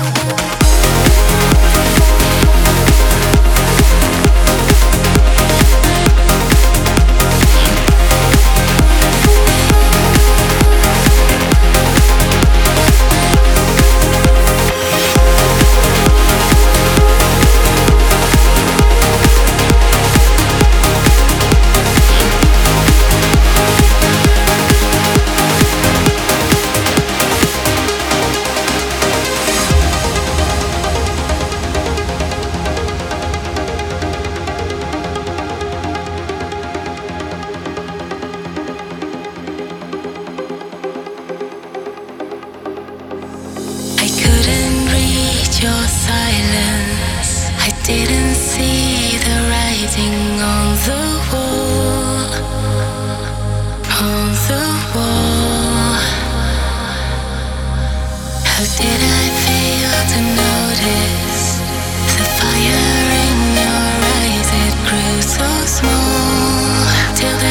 small till there